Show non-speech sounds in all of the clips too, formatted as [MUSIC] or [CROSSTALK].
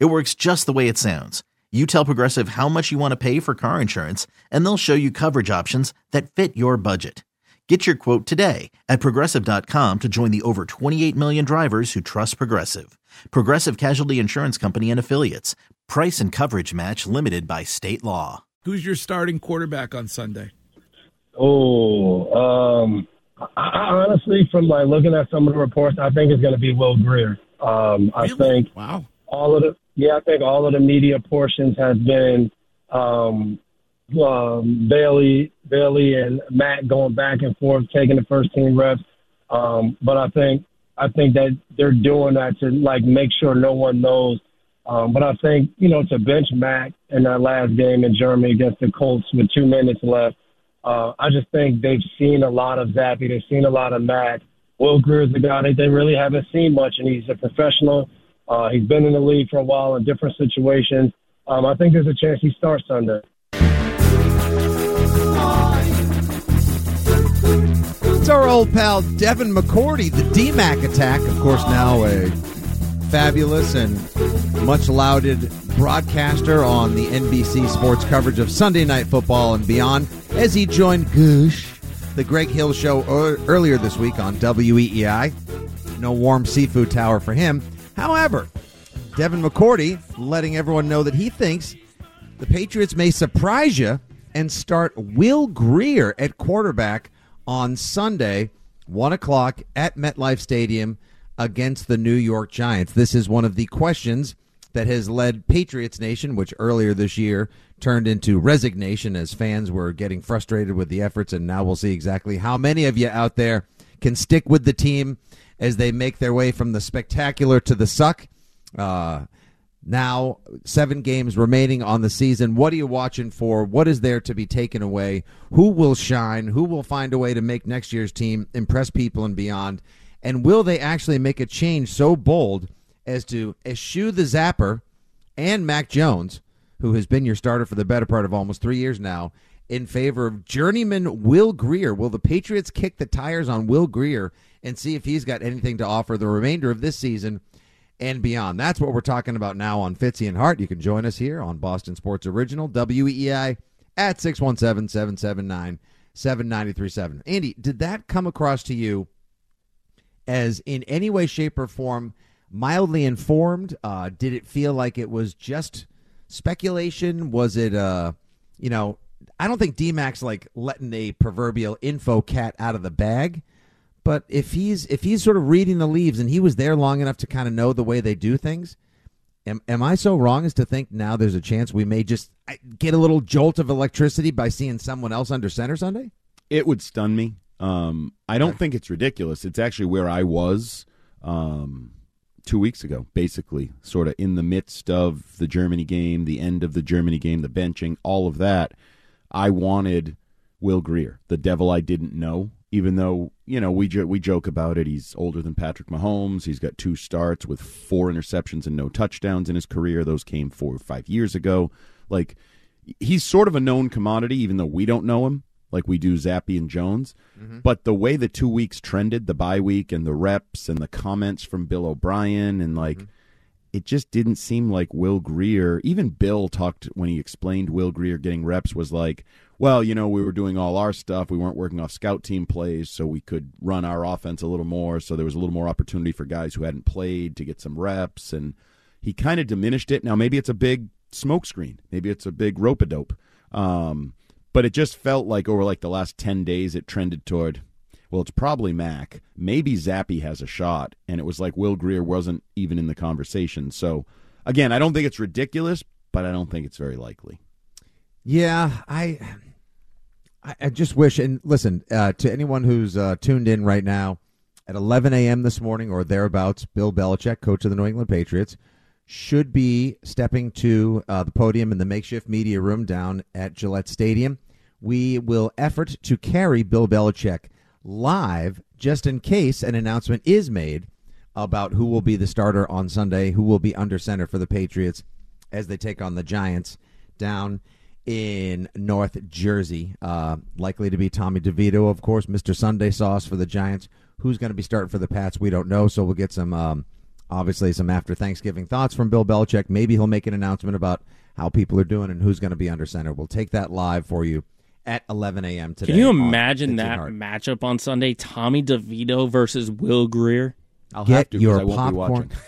It works just the way it sounds. You tell Progressive how much you want to pay for car insurance, and they'll show you coverage options that fit your budget. Get your quote today at progressive.com to join the over 28 million drivers who trust Progressive. Progressive Casualty Insurance Company and Affiliates. Price and coverage match limited by state law. Who's your starting quarterback on Sunday? Oh, um, I, honestly, from like looking at some of the reports, I think it's going to be Will Grier. Um, I Really? think Wow. All of the yeah, I think all of the media portions has been um, um, Bailey, Bailey and Matt going back and forth, taking the first team reps. Um, but I think I think that they're doing that to like make sure no one knows. Um, but I think you know to bench Mac in that last game in Germany against the Colts with two minutes left. Uh, I just think they've seen a lot of Zappe. They've seen a lot of Mac. Will Grier's the guy that they really haven't seen much, and he's a professional. Uh, he's been in the league for a while in different situations. Um, I think there's a chance he starts Sunday. It's our old pal Devin McCourty, the DMAC attack, of course, now a fabulous and much lauded broadcaster on the NBC sports coverage of Sunday Night Football and beyond, as he joined Goosh, the Greg Hill show earlier this week on WEEI. No warm seafood tower for him. However, Devin McCourty letting everyone know that he thinks the Patriots may surprise you and start Will Grier at quarterback on Sunday, 1 o'clock at MetLife Stadium against the New York Giants. This is one of the questions that has led Patriots Nation, which earlier this year turned into resignation as fans were getting frustrated with the efforts, and now we'll see exactly how many of you out there can stick with the team as they make their way from the spectacular to the suck. Uh, now, seven games remaining on the season. What are you watching for? What is there to be taken away? Who will shine? Who will find a way to make next year's team impress people and beyond? And will they actually make a change so bold as to eschew the Zapper and Mac Jones, who has been your starter for the better part of almost three years now, in favor of journeyman Will Grier? Will the Patriots kick the tires on Will Grier and see if he's got anything to offer the remainder of this season? and beyond. That's what we're talking about now on Fitzy and Hart. You can join us here on Boston Sports Original, WEEI, at 617 779 7937. Andy, did that come across to you as in any way, shape, or form mildly informed? Uh, did it feel like it was just speculation? Was it, uh, you know, I don't think DMAX like letting a proverbial info cat out of the bag. But if he's if he's sort of reading the leaves and he was there long enough to kind of know the way they do things, am am I so wrong as to think now there's a chance we may just get a little jolt of electricity by seeing someone else under center Sunday? It would stun me. Um, I don't think it's ridiculous. It's actually where I was um, two weeks ago, basically, sort of in the midst of the Germany game, the end of the Germany game, the benching, all of that. I wanted Will Grier, the devil I didn't know. Even though you know we jo- we joke about it, he's older than Patrick Mahomes. He's got two starts with four interceptions and no touchdowns in his career. Those came four or five years ago. Like he's sort of a known commodity, even though we don't know him like we do Zappe and Jones. Mm-hmm. But the way the two weeks trended, the bye week and the reps and the comments from Bill O'Brien and like mm-hmm. It just didn't seem like Will Grier. Even Bill talked when he explained Will Grier getting reps was like, well, you know, we were doing all our stuff. We weren't working off scout team plays, so we could run our offense a little more. So there was a little more opportunity for guys who hadn't played to get some reps. And he kind of diminished it. Now maybe it's a big smokescreen. Maybe it's a big rope a dope. Um, but it just felt like over like the last 10 days it trended toward well it's probably mac maybe zappe has a shot and it was like will grier wasn't even in the conversation so again i don't think it's ridiculous but i don't think it's very likely Yeah, I, I, just wish. And listen, uh, to anyone who's uh, tuned in right now, at 11 a.m. this morning or thereabouts, Bill Belichick, coach of the New England Patriots, should be stepping to uh, the podium in the makeshift media room down at Gillette Stadium. We will effort to carry Bill Belichick live just in case an announcement is made about who will be the starter on Sunday, who will be under center for the Patriots as they take on the Giants down in North Jersey. Uh, likely to be Tommy DeVito, of course, Mr. Sunday Sauce for the Giants. Who's going to be starting for the Pats? We don't know, so we'll get some, um, obviously, some after Thanksgiving thoughts from Bill Belichick. Maybe he'll make an announcement about how people are doing and who's going to be under center. We'll take that live for you at 11 a.m. today. Can you imagine that Hart. matchup on Sunday? Tommy DeVito versus Will Grier. I'll Get have to 'cause your I won't be popcorn. watching. [LAUGHS]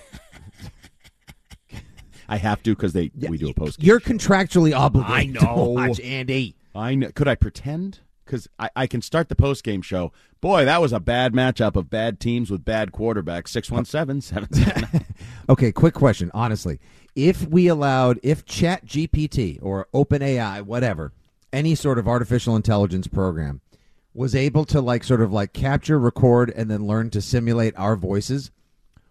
I have to because they we do a post. Game. You're contractually obligated I know. to watch Andy. I know. Could I pretend? Because I, I can start the post game show. Boy, that was a bad matchup of bad teams with bad quarterbacks. Six one seven seven. [LAUGHS] Okay, quick question. Honestly, if we allowed, if Chat GPT or OpenAI, whatever, any sort of artificial intelligence program was able to like sort of like capture, record, and then learn to simulate our voices,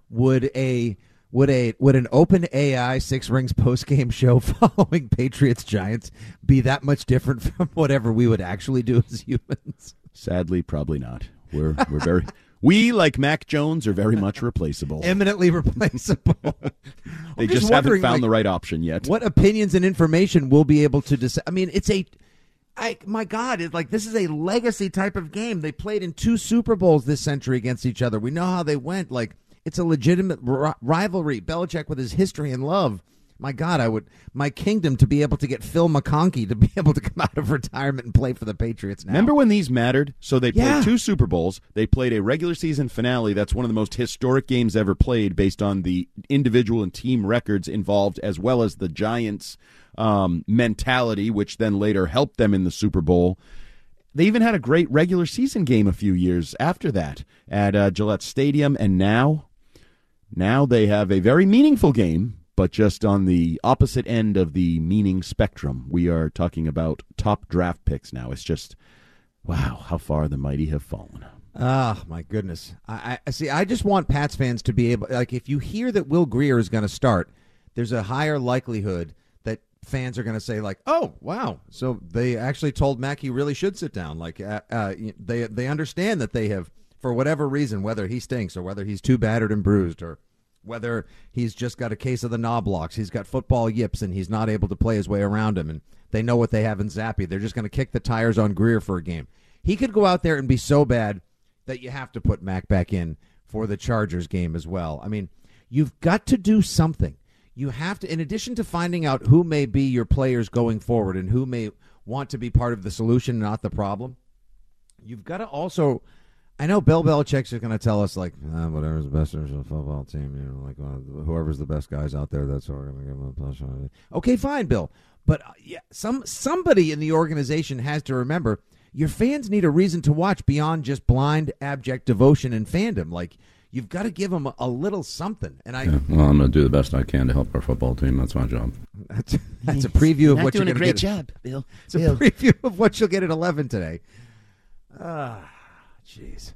would a would a would an open AI six rings post game show [LAUGHS] following Patriots Giants be that much different from whatever we would actually do as humans? Sadly, probably not. We're we're very [LAUGHS] we like Mac Jones are very much replaceable. Eminently replaceable. [LAUGHS] they I'm just, wondering, haven't found like, the right option yet. what opinions and information we'll be able to decide. I mean, it's a, I my God, it's like this is a legacy type of game. They played in two Super Bowls this century against each other. We know how they went. Like it's a legitimate ri- rivalry. Belichick with his history and love. My God, I would my kingdom to be able to get Phil McConkey to be [LAUGHS] able to come out of retirement and play for the Patriots now. Remember when these mattered? So they played Yeah. two Super Bowls. They played a regular season finale. That's one of the most historic games ever played, based on the individual and team records involved, as well as the Giants' um, mentality, which then later helped them in the Super Bowl. They even had a great regular season game a few years after that at uh, Gillette Stadium, and now, now they have a very meaningful game, but just on the opposite end of the meaning spectrum. We are talking about top draft picks now. It's just wow, how far the mighty have fallen. Oh my goodness! I, I see. I just want Pats fans to be able, like, if you hear that Will Grier is going to start, there's a higher likelihood fans are going to say, like, "Oh, wow!" So they actually told Mac he really should sit down. Like, uh, uh, they they understand that they have, for whatever reason, whether he stinks or whether he's too battered and bruised or whether he's just got a case of the knobblocks, he's got football yips, and he's not able to play his way around him. And they know what they have in Zappe. They're just going to kick the tires on Grier for a game. He could go out there and be so bad that you have to put Mac back in for the Chargers game as well. I mean, you've got to do something. You have to, in addition to finding out who may be your players going forward and who may want to be part of the solution, not the problem. You've got to also. I know Bill Belichick's just going to tell us like uh, whatever's the best for the football team, you know, like whoever's the best guys out there. That's what we're going to give them a push on. Okay, fine, Bill, but uh, yeah, some somebody in the organization has to remember your fans need a reason to watch beyond just blind, abject devotion and fandom. Like you've got to give them a, a little something. And I Yeah, well, I'm going to do the best I can to help our football team. That's my job. that's, [LAUGHS] that's a preview of what you're going to get. job, Bill. [LAUGHS] It's a preview of what you'll get at 11 today. Ah, jeez.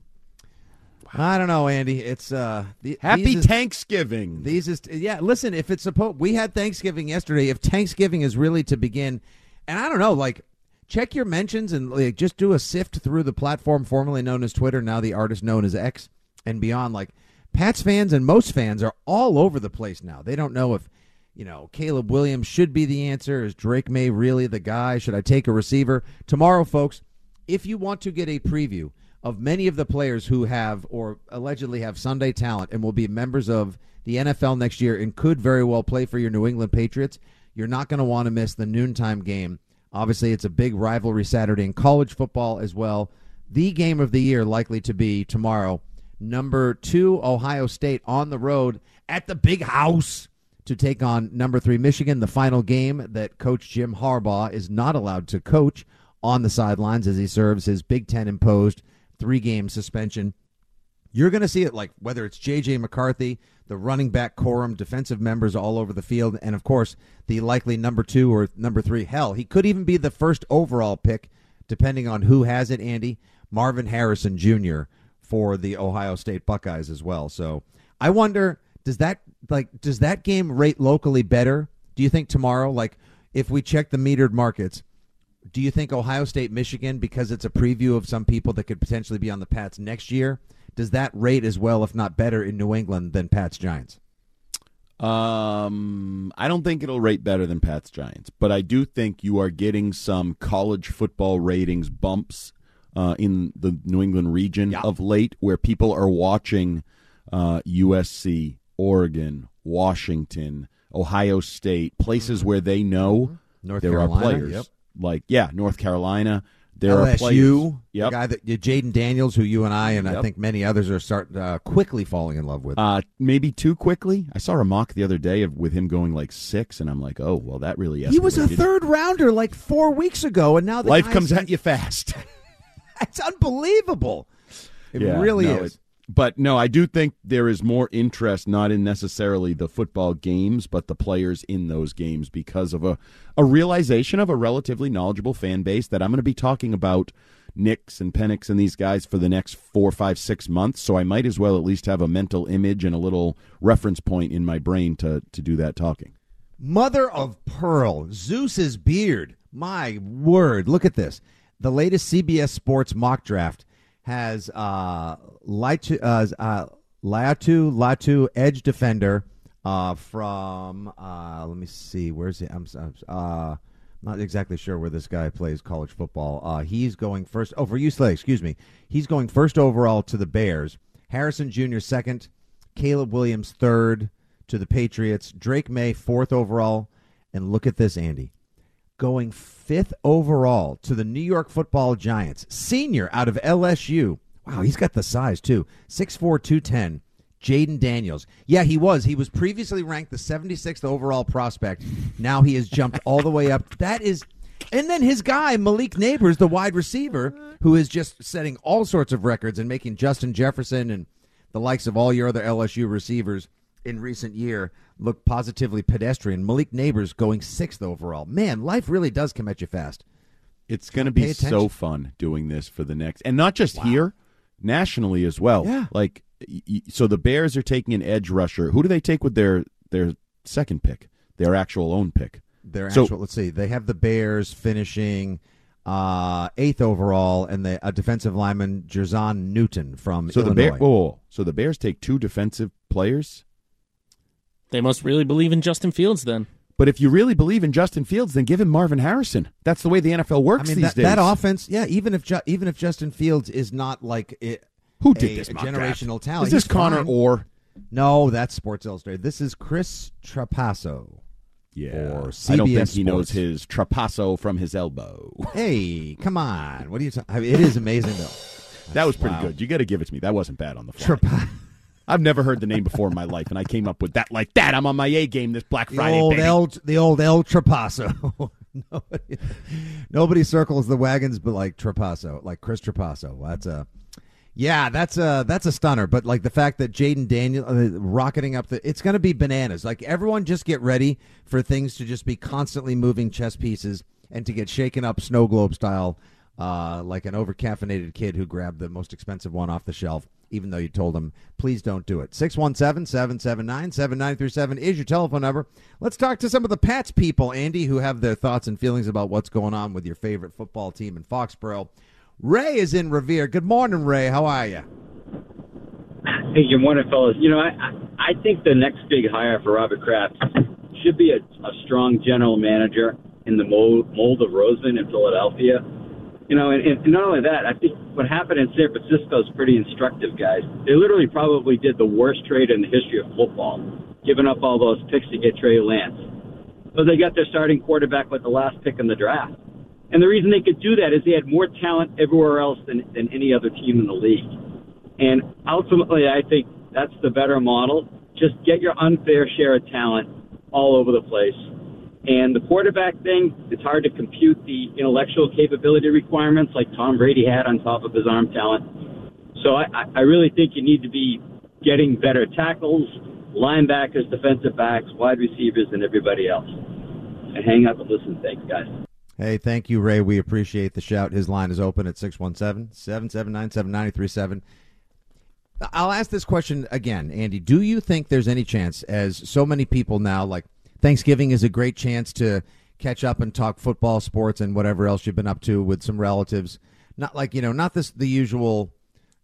I don't know, Andy. It's uh, the, Happy these is- Thanksgiving. These is yeah. Listen, if it's supposed, we had Thanksgiving yesterday. If Thanksgiving is really to begin, and I don't know, like check your mentions and like just do a sift through the platform formerly known as Twitter, now the artist known as X and beyond. Like Pats fans and most fans are all over the place now. They don't know if you know Caleb Williams should be the answer. Is Drake Maye really the guy? Should I take a receiver tomorrow, folks? If you want to get a preview of many of the players who have or allegedly have Sunday talent and will be members of the NFL next year and could very well play for your New England Patriots, you're not going to want to miss the noontime game. Obviously, it's a big rivalry Saturday in college football as well. The game of the year likely to be tomorrow. Number two, Ohio State on the road at the big house to take on number three, Michigan. The final game that Coach Jim Harbaugh is not allowed to coach on the sidelines as he serves his Big Ten imposed three game suspension. You're going to see it like whether it's J.J. McCarthy, the running back quorum, defensive members all over the field, and of course, the likely number two or number three. Hell, he could even be the first overall pick, depending on who has it, Andy. Marvin Harrison Jr. for the Ohio State Buckeyes as well. So I wonder Does that like does that game rate locally better? Do you think tomorrow, like if we check the metered markets, do you think Ohio State, Michigan, because it's a preview of some people that could potentially be on the Pats next year, does that rate as well, if not better, in New England than Pats Giants? Um, I don't think it'll rate better than Pats Giants, but I do think you are getting some college football ratings bumps uh, in the New England region Yeah. of late, where people are watching uh, USC, Oregon, Washington, Ohio State, places where they know Mm-hmm. North there Carolina, are players yep. like yeah, North Carolina. There are players. LSU, Yep. the guy that Jayden Daniels, who you and I and I think many others are starting uh, quickly falling in love with. Uh, maybe too quickly. I saw a mock the other day of with him going like six, and I'm like, oh well, that really. he was a third rounder like four weeks ago, and now the Life comes at you fast. [LAUGHS] [LAUGHS] It's unbelievable. It Yeah, really no, is. it- but no, I do think there is more interest not in necessarily the football games, but the players in those games because of a, a realization of a relatively knowledgeable fan base that I'm going to be talking about Nix and Penix and these guys for the next four, five, six months. So I might as well at least have a mental image and a little reference point in my brain to, to do that talking. Mother of pearl, Zeus's beard. My word, look at this. The latest CBS Sports mock draft has uh, Laitu, uh, uh, Laiatu Latu edge defender uh, from. Uh, let me see. Where's he? I'm, I'm uh, not exactly sure where this guy plays college football. Uh, he's going first. Oh, for UCLA, excuse me. He's going first overall to the Bears. Harrison Jr. second. Caleb Williams third to the Patriots. Drake Maye fourth overall. And look at this, Andy. Going fifth overall to the New York football Giants. Senior out of LSU. Wow, he's got the size too. 6'4, 210. Jayden Daniels. Yeah, he was. He was previously ranked the 76th overall prospect. Now he has jumped all the way up. That is. And then his guy, Malik Nabers, the wide receiver, who is just setting all sorts of records and making Justin Jefferson and the likes of all your other LSU receivers in recent year look positively pedestrian. Malik Nabers going sixth overall. Man, life really does come at you fast. It's going to be attention. so fun doing this for the next, and not just here, nationally as well. Yeah. Like, so the Bears are taking an edge rusher. Who do they take with their their second pick, their actual own pick? Their So- actual, let's see, they have the Bears finishing uh, eighth overall, and the a defensive lineman Jer'Zhan Newton from So the Illinois. Bear, whoa, whoa, whoa. so the Bears take two defensive players. They must really believe in Justin Fields then. But if you really believe in Justin Fields, then give him Marvin Harrison. That's the way the NFL I works mean these that, days. that offense, yeah. Even if Ju- even if Justin Fields is not like it, Who did a this mock draft? generational talent, Is this he's Connor fine. Orr? No, that's Sports Illustrated. This is Chris Trapasso. Yeah, Or I don't think CBS he knows his trapasso from his elbow. Hey, come on! What are you? Ta- I mean, it is amazing though. That was pretty Wow. good. You got to give it to me. That wasn't bad on the fly. Trapa- I've never heard the name before in my life, and I came up with that like that. I'm on my A game this Black the Friday, old. El, the old El Trapasso. [LAUGHS] nobody, nobody circles the wagons, but like Trapasso, like Chris Trapasso. That's a, yeah, that's a that's a stunner. But like the fact that Jayden Daniel uh, rocketing up the, it's going to be bananas. Like everyone, just get ready for things to just be constantly moving chess pieces and to get shaken up snow globe style, uh, like an over caffeinated kid who grabbed the most expensive one off the shelf. Even though you told them, please don't do it. 617 779 7937 is your telephone number. Let's talk to some of the Pats people, Andy, who have their thoughts and feelings about what's going on with your favorite football team in Foxborough. Ray is in Revere. Good morning, Ray. How are you? Hey, good morning, fellas. You know, I I think the next big hire for Robert Kraft should be a, a strong general manager in the mold, mold of Roseman in Philadelphia. You know, and, and not only that, I think what happened in San Francisco is pretty instructive, guys. They literally probably did the worst trade in the history of football, giving up all those picks to get Trey Lance. But they got their starting quarterback with the last pick in the draft. And the reason they could do that is they had more talent everywhere else than, than any other team in the league. And ultimately, I think that's the better model. Just get your unfair share of talent all over the place. And the quarterback thing, it's hard to compute the intellectual capability requirements like Tom Brady had on top of his arm talent. So I, I- really think you need to be getting better tackles, linebackers, defensive backs, wide receivers, and everybody else. And hang up and listen. Thanks, guys. Hey, thank you, Ray. We appreciate the shout. His line is open at 617 779 7937. I'll ask this question again, Andy. Do you think there's any chance, as so many people now, like Thanksgiving is a great chance to catch up and talk football, sports, and whatever else you've been up to with some relatives? Not like you know, not this the usual,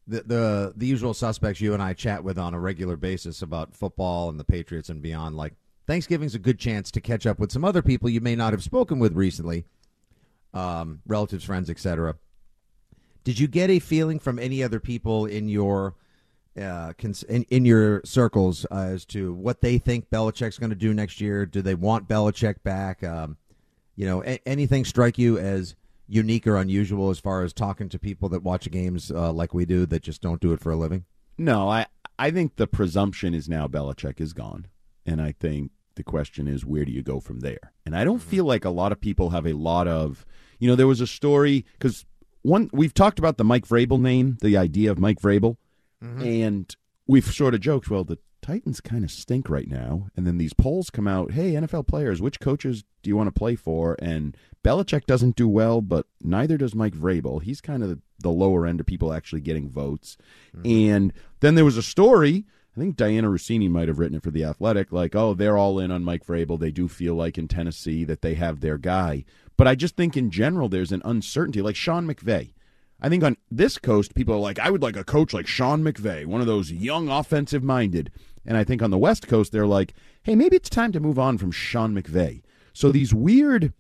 the the the usual suspects you and I chat with on a regular basis about football and the Patriots and beyond. Like Thanksgiving's a good chance to catch up with some other people you may not have spoken with recently, um, relatives, friends, etc. Did you get a feeling from any other people in your uh, in, in your circles uh, as to what they think Belichick's going to do next year? Do they want Belichick back? Um, you know, a- anything strike you as unique or unusual as far as talking to people that watch games uh, like we do that just don't do it for a living? No, I I think the presumption is now Belichick is gone, and I think the question is where do you go from there? And I don't feel like a lot of people have a lot of, you know, there was a story because one we've talked about the Mike Vrabel name, the idea of Mike Vrabel, Mm-hmm. and we've sort of joked, well, the Titans kind of stink right now, and then these polls come out, hey, NFL players, which coaches do you want to play for? And Belichick doesn't do well, but neither does Mike Vrabel. He's kind of the lower end of people actually getting votes. Mm-hmm. And then there was a story. I think Dianna Russini might have written it for The Athletic, like, oh, they're all in on Mike Vrabel. They do feel like in Tennessee that they have their guy. But I just think in general there's an uncertainty. Like Sean McVay. I think on this coast, people are like, I would like a coach like Sean McVay, one of those young offensive minded. And I think on the West Coast, they're like, hey, maybe it's time to move on from Sean McVay. So these weird,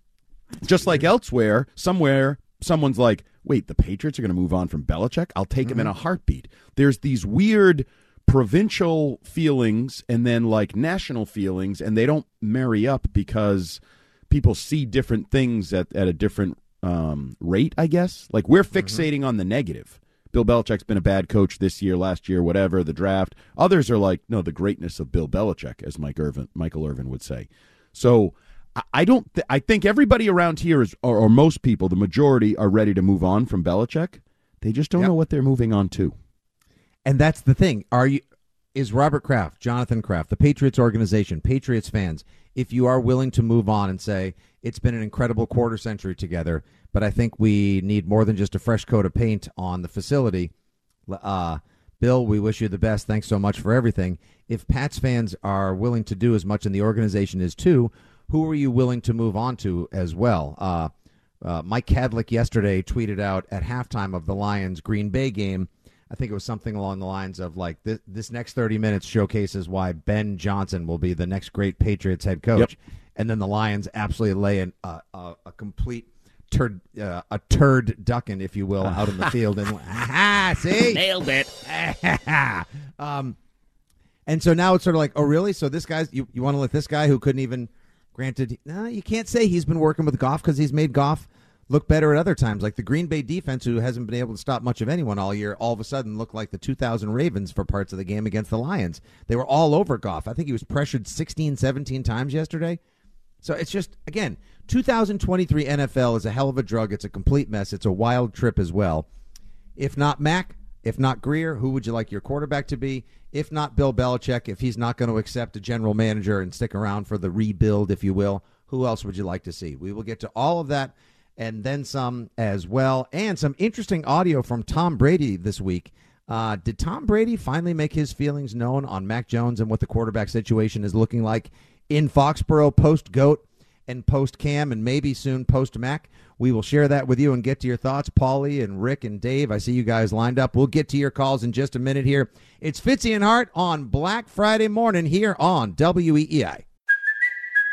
just like elsewhere, somewhere, someone's like, wait, the Patriots are going to move on from Belichick? I'll take him in mm-hmm. a heartbeat. There's these weird provincial feelings and then like national feelings, and they don't marry up because people see different things at, at a different um, rate, I guess. Like we're fixating on the negative. Bill Belichick's been a bad coach this year, last year, whatever, the draft. Others are like, no, the greatness of Bill Belichick, as Mike Irvin, Michael Irvin would say. So I- I don't. Th- I think everybody around here is, or, or most people, the majority, are ready to move on from Belichick. They just don't Yep. know what they're moving on to. And that's the thing. Are you is Robert Kraft, Jonathan Kraft, the Patriots organization, Patriots fans, if you are willing to move on and say it's been an incredible quarter century together, but I think we need more than just a fresh coat of paint on the facility. Uh, Bill, we wish you the best. Thanks so much for everything. If Pats fans are willing to do as much, and the organization is too, who are you willing to move on to as well? Uh, uh, Mike Kadlick yesterday tweeted out at halftime of the Lions Green Bay game. I think it was something along the lines of like this, this next 30 minutes showcases why Ben Johnson will be the next great Patriots head coach. And then the Lions absolutely lay an, uh, a, a complete turd, uh, a turd ducking, if you will, out in the [LAUGHS] field. And ah, see, Nailed it. [LAUGHS] um, and so now it's sort of like, oh, really? So this guy's you, you want to let this guy who couldn't even, granted, no, you can't say he's been working with Goff because he's made Goff look better at other times. Like the Green Bay defense, who hasn't been able to stop much of anyone all year, all of a sudden looked like the 2000 Ravens for parts of the game against the Lions. They were all over Goff. I think he was pressured 16, 17 times yesterday. So it's just again, 2023 NFL is a hell of a drug. It's a complete mess. It's a wild trip as well. If not Mac, if not Grier, who would you like your quarterback to be? If not Bill Belichick, if he's not going to accept a general manager and stick around for the rebuild, if you will, who else would you like to see? We will get to all of that and then some as well, and some interesting audio from Tom Brady this week. Uh, did Tom Brady finally make his feelings known on Mac Jones and what the quarterback situation is looking like in Foxborough post GOAT and post Cam and maybe soon post Mac? We will share that with you and get to your thoughts. Paulie and Rick and Dave, I see you guys lined up. We'll get to your calls in just a minute here. It's Fitzy and Hart on Black Friday morning here on WEEI.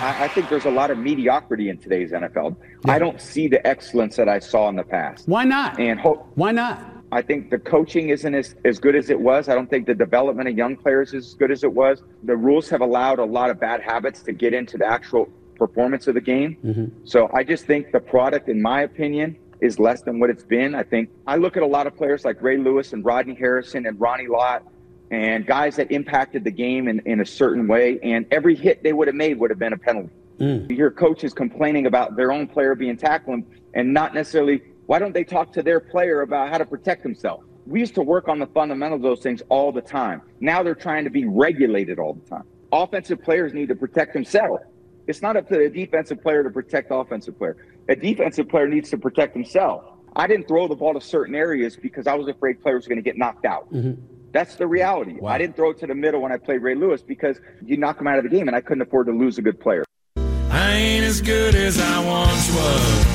I I think there's a lot of mediocrity in today's NFL. I don't see the excellence that I saw in the past. Why not? And ho- Why not? I think the coaching isn't as, as good as it was. I don't think the development of young players is as good as it was. The rules have allowed a lot of bad habits to get into the actual performance of the game. Mm-hmm. So I just think the product, in my opinion, is less than what it's been. I think I look at a lot of players like Ray Lewis and Rodney Harrison and Ronnie Lott and guys that impacted the game in, in a certain way. And every hit they would have made would have been a penalty. Mm. You hear coaches complaining about their own player being tackled and not necessarily, why don't they talk to their player about how to protect himself? We used to work on the fundamentals of those things all the time. Now they're trying to be regulated all the time. Offensive players need to protect themselves. It's not up to the defensive player to protect the offensive player. A defensive player needs to protect himself. I didn't throw the ball to certain areas because I was afraid players were going to get knocked out. Mm-hmm. That's the reality. I didn't throw it to the middle when I played Ray Lewis because you knock him out of the game, and I couldn't afford to lose a good player. I ain't as good as I once was.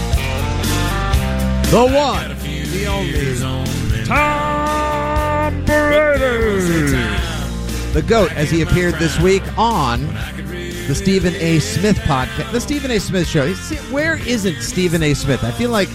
The one, the only, Tom Brady. the GOAT, as he appeared this week on the Stephen A. Smith podcast. The Stephen A. Smith show. Where isn't Stephen A. Smith? I feel like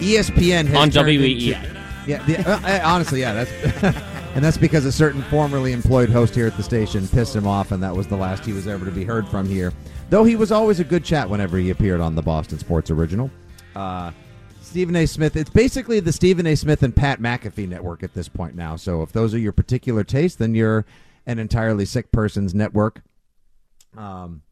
ESPN has On turned WEEI. into- Yeah, the, uh, uh, honestly, yeah, that's [LAUGHS] and that's because a certain formerly employed host here at the station pissed him off, and that was the last he was ever to be heard from here. Though he was always a good chat whenever he appeared on the Boston Sports Original. Uh, Stephen A. Smith. It's basically the Stephen A. Smith and Pat McAfee network at this point now. So if those are your particular tastes, then you're an entirely sick person's network. Um,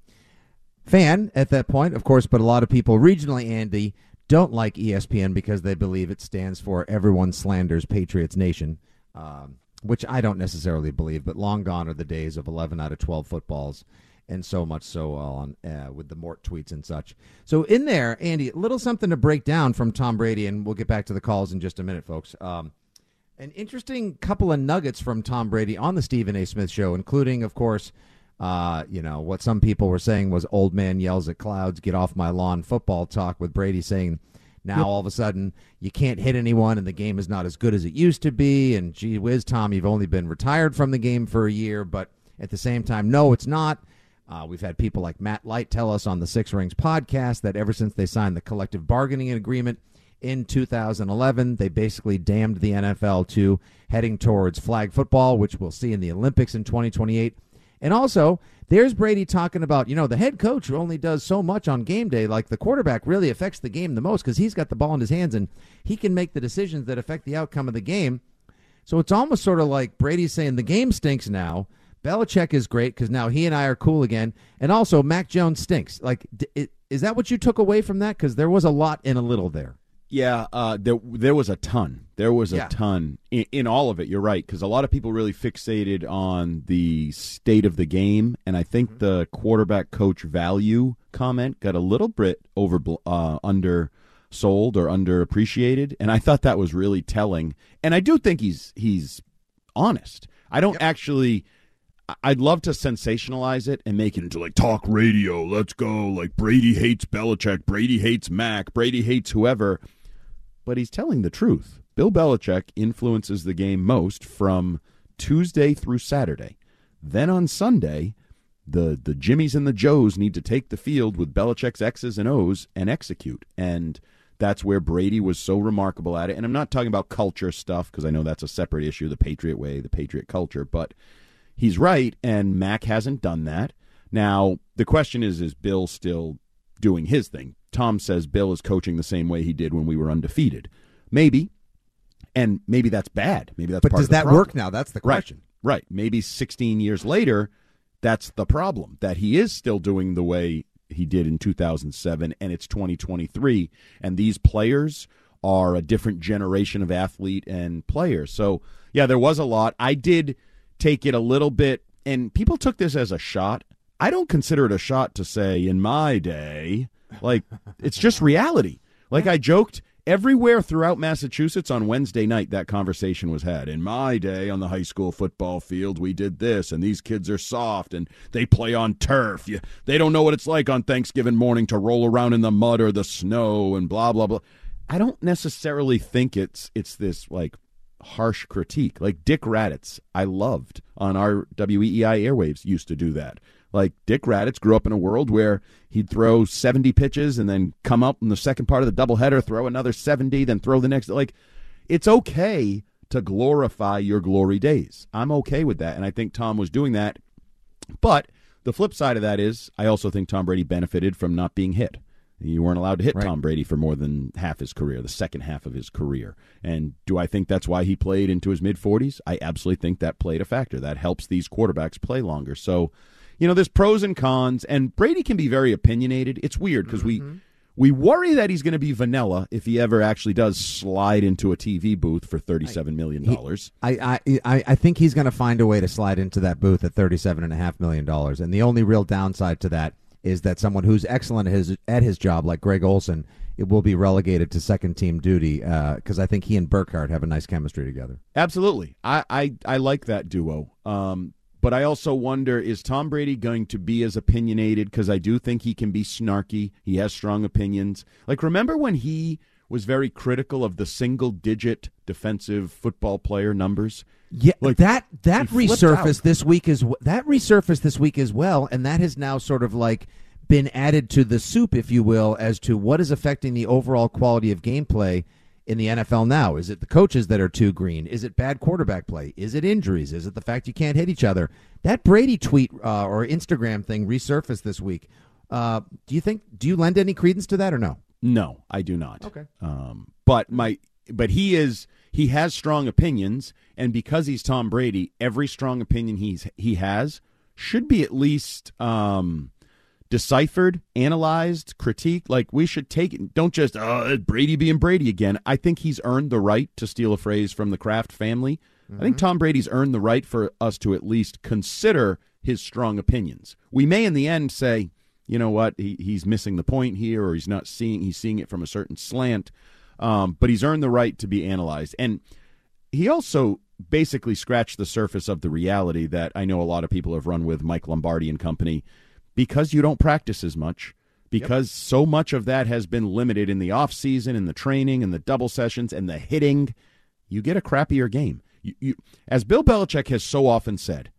fan at that point, of course, but a lot of people regionally, Andy, don't like ESPN because they believe it stands for Everyone Slanders Patriots Nation, um, which I don't necessarily believe, but long gone are the days of 11 out of 12 footballs and so much so on uh, with the Mort tweets and such. So in there, Andy, a little something to break down from Tom Brady, and we'll get back to the calls in just a minute, folks. Um, an interesting couple of nuggets from Tom Brady on the Stephen A. Smith show, including, of course, uh, you know, what some people were saying was old man yells at clouds, get off my lawn football talk with Brady saying now Yep. all of a sudden you can't hit anyone and the game is not as good as it used to be. And gee whiz, Tom, you've only been retired from the game for a year, but at the same time, no, it's not. Uh, we've had people like Matt Light tell us on the Six Rings podcast that ever since they signed the collective bargaining agreement in 2011, they basically damned the NFL to heading towards flag football, which we'll see in the Olympics in 2028. And also, there's Brady talking about, you know, the head coach only does so much on game day. Like the quarterback really affects the game the most because he's got the ball in his hands and he can make the decisions that affect the outcome of the game. So it's almost sort of like Brady's saying the game stinks now. Belichick is great because now he and I are cool again. And also, Mac Jones stinks. Like, d- it, is that what you took away from that? Because there was a lot in a little there. Yeah, uh, there there was a ton. There was a Yeah. ton in, in all of it. You're right because a lot of people really fixated on the state of the game, and I think Mm-hmm. the quarterback coach value comment got a little bit over uh, undersold or underappreciated, and I thought that was really telling. And I do think he's he's honest. I don't actually. I- I'd love to sensationalize it and make it into like talk radio. Let's go. Like Brady hates Belichick. Brady hates Mac. Brady hates whoever. But he's telling the truth. Bill Belichick influences the game most from Tuesday through Saturday. Then on Sunday, the the Jimmies and the Joes need to take the field with Belichick's X's and O's and execute. And that's where Brady was so remarkable at it. And I'm not talking about culture stuff because I know that's a separate issue, the Patriot way, the Patriot culture, but he's right and Mac hasn't done that. Now, the question is is Bill still doing his thing? Tom says Bill is coaching the same way he did when we were undefeated. Maybe. And maybe that's bad. Maybe that's But part does that problem. work now? That's the question. Right. Right. Maybe 16 years later, that's the problem that he is still doing the way he did in 2007 and it's 2023 and these players are a different generation of athlete and player. So, yeah, there was a lot. I did take it a little bit and people took this as a shot. I don't consider it a shot to say in my day, like it's just reality. Like I joked everywhere throughout Massachusetts on Wednesday night that conversation was had. In my day on the high school football field, we did this and these kids are soft and they play on turf. You, they don't know what it's like on Thanksgiving morning to roll around in the mud or the snow and blah blah blah. I don't necessarily think it's it's this like harsh critique. Like Dick Radatz, I loved on our WEEI airwaves used to do that. Like Dick Radatz grew up in a world where he'd throw 70 pitches and then come up in the second part of the doubleheader, throw another 70, then throw the next. Like, it's okay to glorify your glory days. I'm okay with that. And I think Tom was doing that. But the flip side of that is, I also think Tom Brady benefited from not being hit. You weren't allowed to hit Right. Tom Brady for more than half his career, the second half of his career. And do I think that's why he played into his mid 40s? I absolutely think that played a factor. That helps these quarterbacks play longer. So, you know, there's pros and cons, and Brady can be very opinionated. It's weird because we we worry that he's going to be vanilla if he ever actually does slide into a TV booth for thirty-seven million dollars. I, I, I I think he's going to find a way to slide into that booth at thirty-seven and a half million dollars. And the only real downside to that is that someone who's excellent at his at his job, like Greg Olsen, it will be relegated to second team duty because I think he and Burkhardt have a nice chemistry together. Absolutely. I, I, I like that duo. Um, but I also wonder is Tom Brady going to be as opinionated? Because I do think he can be snarky. He has strong opinions. Like, remember when he was very critical of the single digit defensive football player numbers? Yeah, Like, that that resurfaced this week as w- that resurfaced this week as well, and that has now sort of like been added to the soup, if you will, as to what is affecting the overall quality of gameplay in the NFL now. Is it the coaches that are too green? Is it bad quarterback play? Is it injuries? Is it the fact you can't hit each other? That Brady tweet uh, or Instagram thing resurfaced this week. Uh, do you think? Do you lend any credence to that or no? No, I do not. Okay. Um, but my but he is he has strong opinions, and because he's Tom Brady, every strong opinion he's he has should be at least um, deciphered, analyzed, critiqued. Like we should take it. Don't just uh, Brady being Brady again. I think he's earned the right to steal a phrase from the Kraft family. I think Tom Brady's earned the right for us to at least consider his strong opinions. We may, in the end, say, you know what, he, he's missing the point here, or he's not seeing he's seeing it from a certain slant. Um, but he's earned the right to be analyzed, and he also basically scratched the surface of the reality that I know a lot of people have run with Mike Lombardi and company because you don't practice as much because so much of that has been limited in the off season and the training and the double sessions and the hitting you get a crappier game. You, you, as Bill Belichick has so often said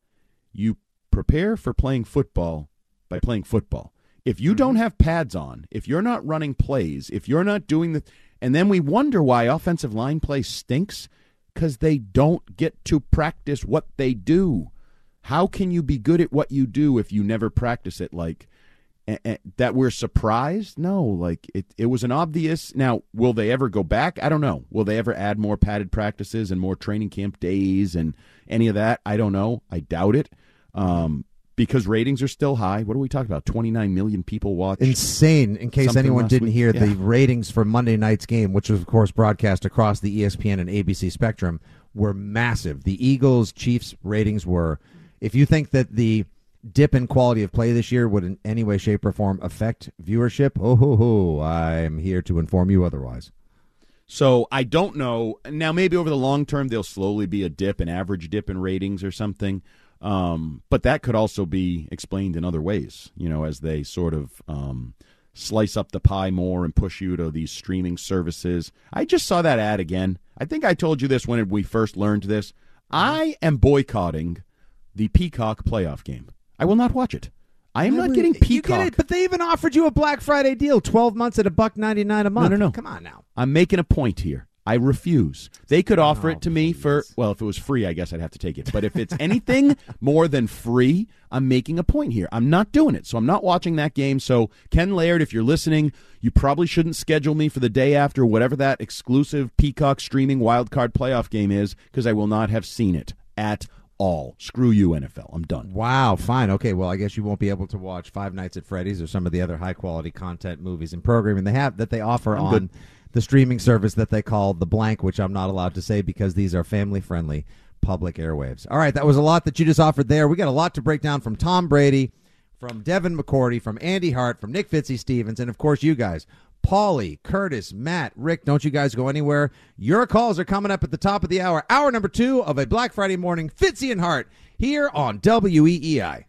you prepare for playing football by playing football. If you don't mm-hmm. have pads on if you're not running plays if you're not doing the and then we wonder why offensive line play stinks because they don't get to practice what they do how can you be good at what you do if you never practice it? Like a- a- that we're surprised? No like it, it was an obvious now will they ever go back? I don't know. Will they ever add more padded practices and more training camp days and any of that? I don't know. I doubt it. Um, because ratings are still high. What are we talking about? 29 million people watch insane in case anyone didn't week. hear the ratings for monday night's game which was of course broadcast across the espn and abc spectrum were massive. The eagles chiefs ratings were if you think that the dip in quality of play this year would in any way shape or form affect viewership oh ho ho i'm here to inform you otherwise So I don't know. Now maybe over the long term there'll slowly be a dip, an average dip in ratings or something. Um, but that could also be explained in other ways, you know, as they sort of um, slice up the pie more and push you to these streaming services. I just saw that ad again. I think I told you this when we first learned this. I am boycotting the Peacock playoff game. I will not watch it. I am not getting You get Peacock. it, but they even offered you a Black Friday deal, twelve months at a buck ninety nine a month. no, no. no. Come on now. I'm making a point here. I refuse. They could offer it oh, to me for well, if it was free, I guess I'd have to take it. But if it's anything [LAUGHS] more than free, I'm making a point here. I'm not doing it. So I'm not watching that game. So Ken Laird, if you're listening, you probably shouldn't schedule me for the day after whatever that exclusive Peacock streaming wild card playoff game is because I will not have seen it at all. Screw you, NFL. I'm done. Wow, fine. Okay, well, I guess you won't be able to watch Five Nights at Freddy's or some of the other high quality content movies and programming they have that they offer I'm on good. the streaming service that they call the blank, which I'm not allowed to say because these are family friendly public airwaves. All right, that was a lot that you just offered there. We got a lot to break down from Tom Brady, from Devin McCourty, from Andy Hart, from Nick Fitzy Stevens, and of course you guys. Paulie, Curtis, Matt, Rick, don't you guys go anywhere. Your calls are coming up at the top of the hour. Hour number two of a Black Friday morning, Fitzy and Hart, here on WEEI.